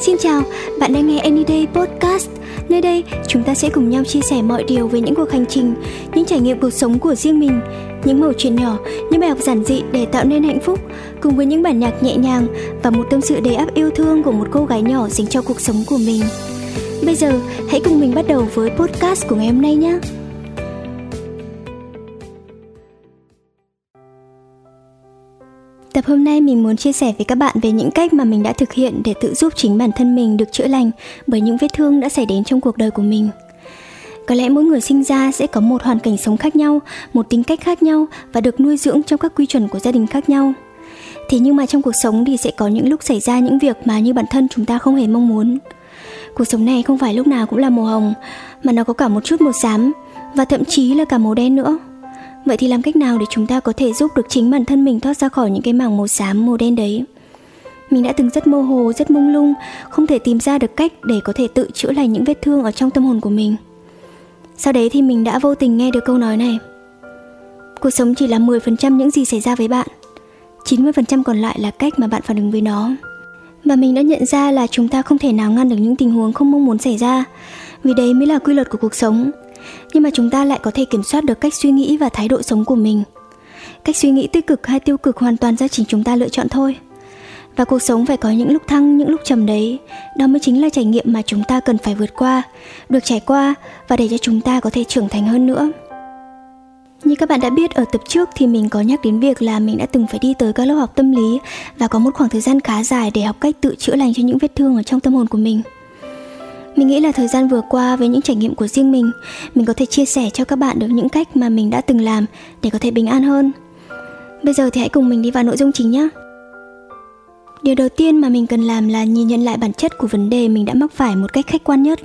Xin chào, bạn đang nghe Anyday Podcast. Nơi đây, chúng ta sẽ cùng nhau chia sẻ mọi điều về những cuộc hành trình, những trải nghiệm cuộc sống của riêng mình, những mẩu chuyện nhỏ, những bài học giản dị để tạo nên hạnh phúc, cùng với những bản nhạc nhẹ nhàng và một tâm sự đầy áp yêu thương của một cô gái nhỏ dành cho cuộc sống của mình. Bây giờ, hãy cùng mình bắt đầu với podcast của ngày hôm nay nhé. Tập hôm nay mình muốn chia sẻ với các bạn về những cách mà mình đã thực hiện để tự giúp chính bản thân mình được chữa lành bởi những vết thương đã xảy đến trong cuộc đời của mình. Có lẽ mỗi người sinh ra sẽ có một hoàn cảnh sống khác nhau, một tính cách khác nhau và được nuôi dưỡng trong các quy chuẩn của gia đình khác nhau. Thế nhưng mà trong cuộc sống thì sẽ có những lúc xảy ra những việc mà như bản thân chúng ta không hề mong muốn. Cuộc sống này không phải lúc nào cũng là màu hồng, mà nó có cả một chút màu xám và thậm chí là cả màu đen nữa. Vậy thì làm cách nào để chúng ta có thể giúp được chính bản thân mình thoát ra khỏi những cái mảng màu xám, màu đen đấy? Mình đã từng rất mơ hồ, rất mông lung, không thể tìm ra được cách để có thể tự chữa lành những vết thương ở trong tâm hồn của mình. Sau đấy thì mình đã vô tình nghe được câu nói này. Cuộc sống chỉ là 10% những gì xảy ra với bạn, 90% còn lại là cách mà bạn phản ứng với nó. Và mình đã nhận ra là chúng ta không thể nào ngăn được những tình huống không mong muốn xảy ra, vì đấy mới là quy luật của cuộc sống nhưng mà chúng ta lại có thể kiểm soát được cách suy nghĩ và thái độ sống của mình. Cách suy nghĩ tích cực hay tiêu cực hoàn toàn do chính chúng ta lựa chọn thôi. Và cuộc sống phải có những lúc thăng, những lúc trầm đấy. Đó mới chính là trải nghiệm mà chúng ta cần phải vượt qua, được trải qua và để cho chúng ta có thể trưởng thành hơn nữa. Như các bạn đã biết, ở tập trước thì mình có nhắc đến việc là mình đã từng phải đi tới các lớp học tâm lý và có một khoảng thời gian khá dài để học cách tự chữa lành cho những vết thương ở trong tâm hồn của mình. Mình nghĩ là thời gian vừa qua với những trải nghiệm của riêng mình, mình có thể chia sẻ cho các bạn được những cách mà mình đã từng làm để có thể bình an hơn. Bây giờ thì hãy cùng mình đi vào nội dung chính nhé. Điều đầu tiên mà mình cần làm là nhìn nhận lại bản chất của vấn đề mình đã mắc phải một cách khách quan nhất.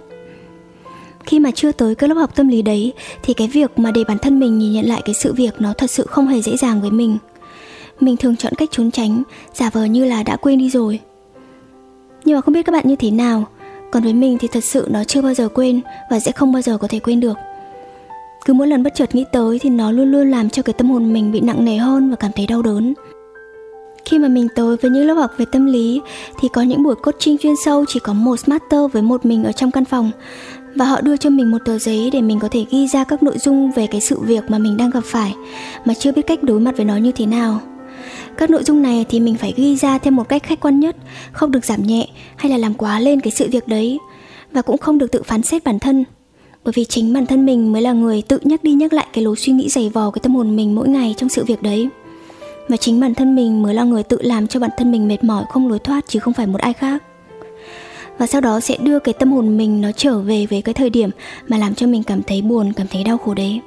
Khi mà chưa tới các lớp học tâm lý đấy thì cái việc mà để bản thân mình nhìn nhận lại cái sự việc nó thật sự không hề dễ dàng với mình. Mình thường chọn cách trốn tránh, giả vờ như là đã quên đi rồi. Nhưng mà không biết các bạn như thế nào, còn với mình thì thật sự nó chưa bao giờ quên và sẽ không bao giờ có thể quên được. Cứ mỗi lần bất chợt nghĩ tới thì nó luôn luôn làm cho cái tâm hồn mình bị nặng nề hơn và cảm thấy đau đớn. Khi mà mình tới với những lớp học về tâm lý thì có những buổi coaching chuyên sâu, chỉ có một master với một mình ở trong căn phòng. Và họ đưa cho mình một tờ giấy để mình có thể ghi ra các nội dung về cái sự việc mà mình đang gặp phải, mà chưa biết cách đối mặt với nó như thế nào các nội dung này thì mình phải ghi ra theo một cách khách quan nhất, không được giảm nhẹ hay là làm quá lên cái sự việc đấy. Và cũng không được tự phán xét bản thân, bởi vì chính bản thân mình mới là người tự nhắc đi nhắc lại cái lối suy nghĩ dày vò, cái tâm hồn mình mỗi ngày trong sự việc đấy. Và chính bản thân mình mới là người tự làm cho bản thân mình mệt mỏi, không lối thoát, chứ không phải một ai khác. Và sau đó sẽ đưa cái tâm hồn mình nó trở về với cái thời điểm mà làm cho mình cảm thấy buồn, cảm thấy đau khổ đấy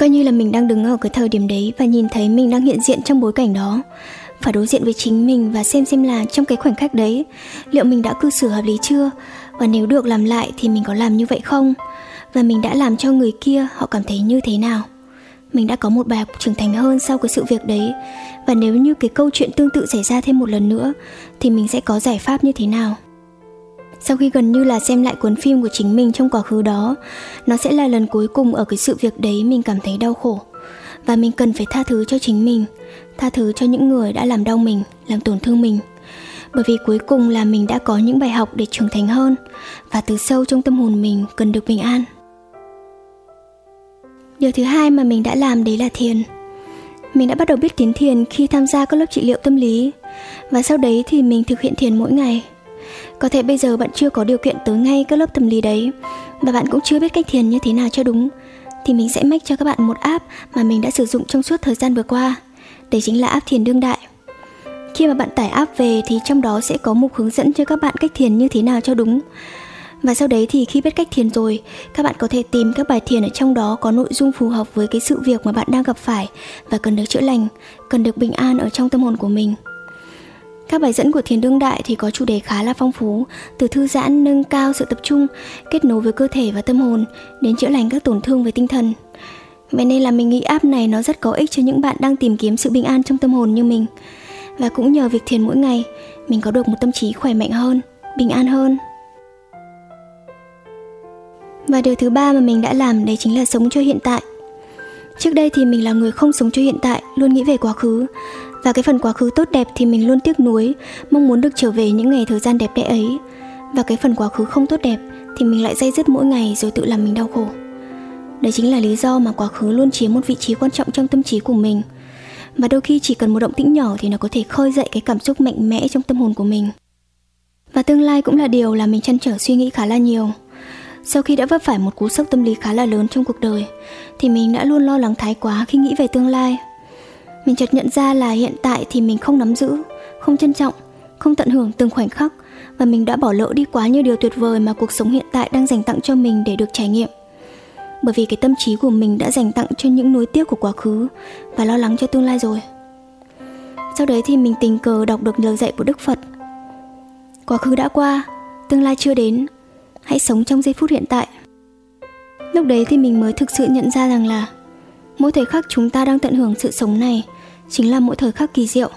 coi như là mình đang đứng ở cái thời điểm đấy và nhìn thấy mình đang hiện diện trong bối cảnh đó. Phải đối diện với chính mình và xem xem là trong cái khoảnh khắc đấy, liệu mình đã cư xử hợp lý chưa? Và nếu được làm lại thì mình có làm như vậy không? Và mình đã làm cho người kia họ cảm thấy như thế nào? Mình đã có một bài học trưởng thành hơn sau cái sự việc đấy. Và nếu như cái câu chuyện tương tự xảy ra thêm một lần nữa, thì mình sẽ có giải pháp như thế nào? Sau khi gần như là xem lại cuốn phim của chính mình trong quá khứ đó, nó sẽ là lần cuối cùng ở cái sự việc đấy mình cảm thấy đau khổ. Và mình cần phải tha thứ cho chính mình, tha thứ cho những người đã làm đau mình, làm tổn thương mình. Bởi vì cuối cùng là mình đã có những bài học để trưởng thành hơn, và từ sâu trong tâm hồn mình cần được bình an. Điều thứ hai mà mình đã làm đấy là thiền. Mình đã bắt đầu biết tiến thiền khi tham gia các lớp trị liệu tâm lý. Và sau đấy thì mình thực hiện thiền mỗi ngày có thể bây giờ bạn chưa có điều kiện tới ngay các lớp tâm lý đấy. Và bạn cũng chưa biết cách thiền như thế nào cho đúng. Thì mình sẽ mách cho các bạn một app mà mình đã sử dụng trong suốt thời gian vừa qua. Đấy chính là app thiền đương đại. Khi mà bạn tải app về thì trong đó sẽ có mục hướng dẫn cho các bạn cách thiền như thế nào cho đúng. Và sau đấy thì khi biết cách thiền rồi, các bạn có thể tìm các bài thiền ở trong đó có nội dung phù hợp với cái sự việc mà bạn đang gặp phải và cần được chữa lành, cần được bình an ở trong tâm hồn của mình các bài dẫn của thiền đương đại thì có chủ đề khá là phong phú, từ thư giãn nâng cao sự tập trung, kết nối với cơ thể và tâm hồn đến chữa lành các tổn thương về tinh thần. Vậy nên là mình nghĩ app này nó rất có ích cho những bạn đang tìm kiếm sự bình an trong tâm hồn như mình. Và cũng nhờ việc thiền mỗi ngày, mình có được một tâm trí khỏe mạnh hơn, bình an hơn. Và điều thứ ba mà mình đã làm đấy chính là sống cho hiện tại. Trước đây thì mình là người không sống cho hiện tại, luôn nghĩ về quá khứ. Và cái phần quá khứ tốt đẹp thì mình luôn tiếc nuối, mong muốn được trở về những ngày thời gian đẹp đẽ ấy. Và cái phần quá khứ không tốt đẹp thì mình lại dây dứt mỗi ngày rồi tự làm mình đau khổ. Đấy chính là lý do mà quá khứ luôn chiếm một vị trí quan trọng trong tâm trí của mình. Và đôi khi chỉ cần một động tĩnh nhỏ thì nó có thể khơi dậy cái cảm xúc mạnh mẽ trong tâm hồn của mình. Và tương lai cũng là điều là mình chăn trở suy nghĩ khá là nhiều. Sau khi đã vấp phải một cú sốc tâm lý khá là lớn trong cuộc đời, thì mình đã luôn lo lắng thái quá khi nghĩ về tương lai. Mình chợt nhận ra là hiện tại thì mình không nắm giữ, không trân trọng, không tận hưởng từng khoảnh khắc và mình đã bỏ lỡ đi quá nhiều điều tuyệt vời mà cuộc sống hiện tại đang dành tặng cho mình để được trải nghiệm. Bởi vì cái tâm trí của mình đã dành tặng cho những nối tiếc của quá khứ và lo lắng cho tương lai rồi. Sau đấy thì mình tình cờ đọc được lời dạy của Đức Phật. Quá khứ đã qua, tương lai chưa đến, hãy sống trong giây phút hiện tại. Lúc đấy thì mình mới thực sự nhận ra rằng là mỗi thời khắc chúng ta đang tận hưởng sự sống này chính là mỗi thời khắc kỳ diệu.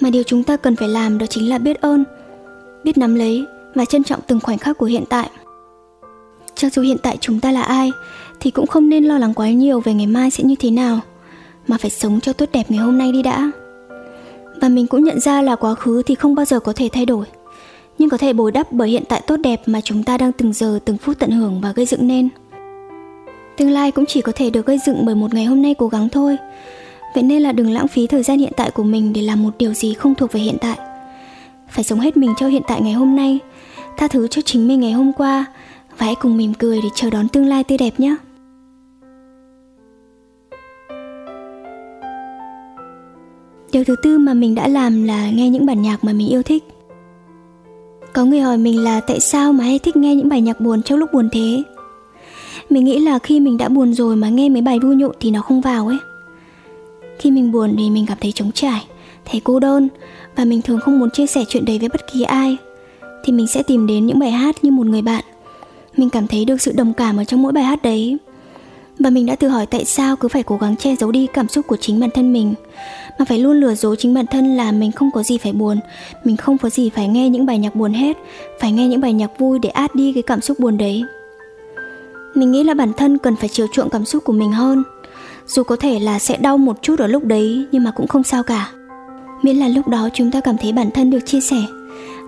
Mà điều chúng ta cần phải làm đó chính là biết ơn, biết nắm lấy và trân trọng từng khoảnh khắc của hiện tại. Cho dù hiện tại chúng ta là ai thì cũng không nên lo lắng quá nhiều về ngày mai sẽ như thế nào, mà phải sống cho tốt đẹp ngày hôm nay đi đã. Và mình cũng nhận ra là quá khứ thì không bao giờ có thể thay đổi nhưng có thể bồi đắp bởi hiện tại tốt đẹp mà chúng ta đang từng giờ, từng phút tận hưởng và gây dựng nên. Tương lai cũng chỉ có thể được gây dựng bởi một ngày hôm nay cố gắng thôi. Vậy nên là đừng lãng phí thời gian hiện tại của mình để làm một điều gì không thuộc về hiện tại. Phải sống hết mình cho hiện tại ngày hôm nay, tha thứ cho chính mình ngày hôm qua và hãy cùng mỉm cười để chờ đón tương lai tươi đẹp nhé. Điều thứ tư mà mình đã làm là nghe những bản nhạc mà mình yêu thích có người hỏi mình là tại sao mà hay thích nghe những bài nhạc buồn trong lúc buồn thế? Mình nghĩ là khi mình đã buồn rồi mà nghe mấy bài vui nhộn thì nó không vào ấy. Khi mình buồn thì mình cảm thấy trống trải, thấy cô đơn và mình thường không muốn chia sẻ chuyện đấy với bất kỳ ai, thì mình sẽ tìm đến những bài hát như một người bạn. Mình cảm thấy được sự đồng cảm ở trong mỗi bài hát đấy và mình đã tự hỏi tại sao cứ phải cố gắng che giấu đi cảm xúc của chính bản thân mình. Mà phải luôn lừa dối chính bản thân là mình không có gì phải buồn. Mình không có gì phải nghe những bài nhạc buồn hết, phải nghe những bài nhạc vui để át đi cái cảm xúc buồn đấy. Mình nghĩ là bản thân cần phải chiều chuộng cảm xúc của mình hơn. Dù có thể là sẽ đau một chút ở lúc đấy, nhưng mà cũng không sao cả. Miễn là lúc đó chúng ta cảm thấy bản thân được chia sẻ,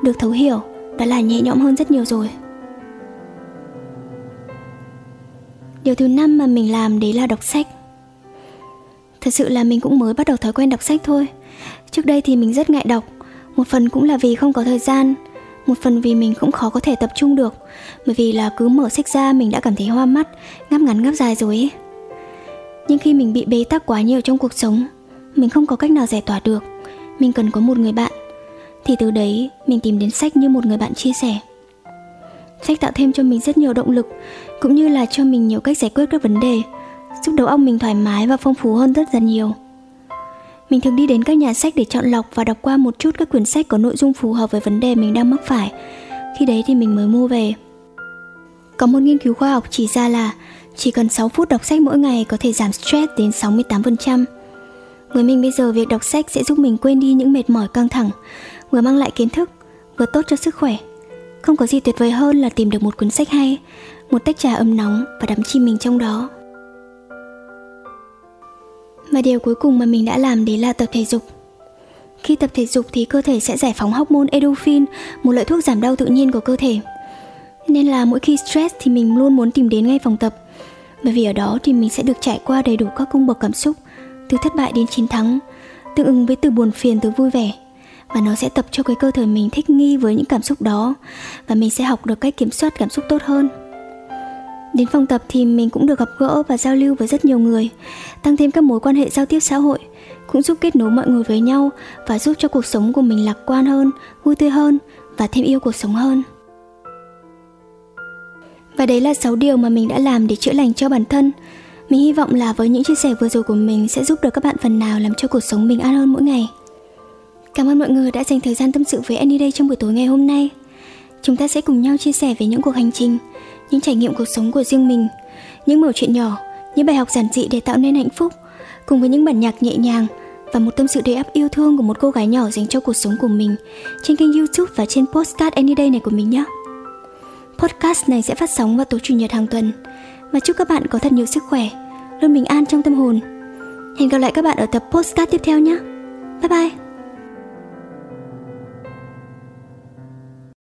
được thấu hiểu, đã là nhẹ nhõm hơn rất nhiều rồi. Điều thứ năm mà mình làm đấy là đọc sách. Thật sự là mình cũng mới bắt đầu thói quen đọc sách thôi. Trước đây thì mình rất ngại đọc. Một phần cũng là vì không có thời gian, một phần vì mình cũng khó có thể tập trung được. Bởi vì là cứ mở sách ra mình đã cảm thấy hoa mắt, ngáp ngắn, ngáp dài rồi ấy. Nhưng khi mình bị bế tắc quá nhiều trong cuộc sống, mình không có cách nào giải tỏa được. Mình cần có một người bạn. Thì từ đấy mình tìm đến sách như một người bạn chia sẻ sách tạo thêm cho mình rất nhiều động lực cũng như là cho mình nhiều cách giải quyết các vấn đề giúp đầu óc mình thoải mái và phong phú hơn rất là nhiều mình thường đi đến các nhà sách để chọn lọc và đọc qua một chút các quyển sách có nội dung phù hợp với vấn đề mình đang mắc phải khi đấy thì mình mới mua về có một nghiên cứu khoa học chỉ ra là chỉ cần 6 phút đọc sách mỗi ngày có thể giảm stress đến 68%. Với mình bây giờ việc đọc sách sẽ giúp mình quên đi những mệt mỏi căng thẳng, vừa mang lại kiến thức, vừa tốt cho sức khỏe. Không có gì tuyệt vời hơn là tìm được một cuốn sách hay, một tách trà ấm nóng và đắm chìm mình trong đó. Và điều cuối cùng mà mình đã làm đấy là tập thể dục. Khi tập thể dục thì cơ thể sẽ giải phóng hormone endorphin, một loại thuốc giảm đau tự nhiên của cơ thể. Nên là mỗi khi stress thì mình luôn muốn tìm đến ngay phòng tập bởi vì ở đó thì mình sẽ được trải qua đầy đủ các cung bậc cảm xúc từ thất bại đến chiến thắng tương ứng với từ buồn phiền tới vui vẻ và nó sẽ tập cho cái cơ thể mình thích nghi với những cảm xúc đó, và mình sẽ học được cách kiểm soát cảm xúc tốt hơn đến phòng tập thì mình cũng được gặp gỡ và giao lưu với rất nhiều người, tăng thêm các mối quan hệ giao tiếp xã hội, cũng giúp kết nối mọi người với nhau và giúp cho cuộc sống của mình lạc quan hơn, vui tươi hơn và thêm yêu cuộc sống hơn và đấy là 6 điều mà mình đã làm để chữa lành cho bản thân. Mình hy vọng là với những chia sẻ vừa rồi của mình sẽ giúp được các bạn phần nào làm cho cuộc sống bình an hơn mỗi ngày. Cảm ơn mọi người đã dành thời gian tâm sự với Annie đây trong buổi tối ngày hôm nay. Chúng ta sẽ cùng nhau chia sẻ về những cuộc hành trình, những trải nghiệm cuộc sống của riêng mình, những mẩu chuyện nhỏ, những bài học giản dị để tạo nên hạnh phúc, cùng với những bản nhạc nhẹ nhàng và một tâm sự đầy ắp yêu thương của một cô gái nhỏ dành cho cuộc sống của mình trên kênh YouTube và trên postcard Any Day này của mình nhé. Podcast này sẽ phát sóng vào tối chủ nhật hàng tuần và chúc các bạn có thật nhiều sức khỏe, luôn bình an trong tâm hồn. Hẹn gặp lại các bạn ở tập postcard tiếp theo nhé. Bye bye!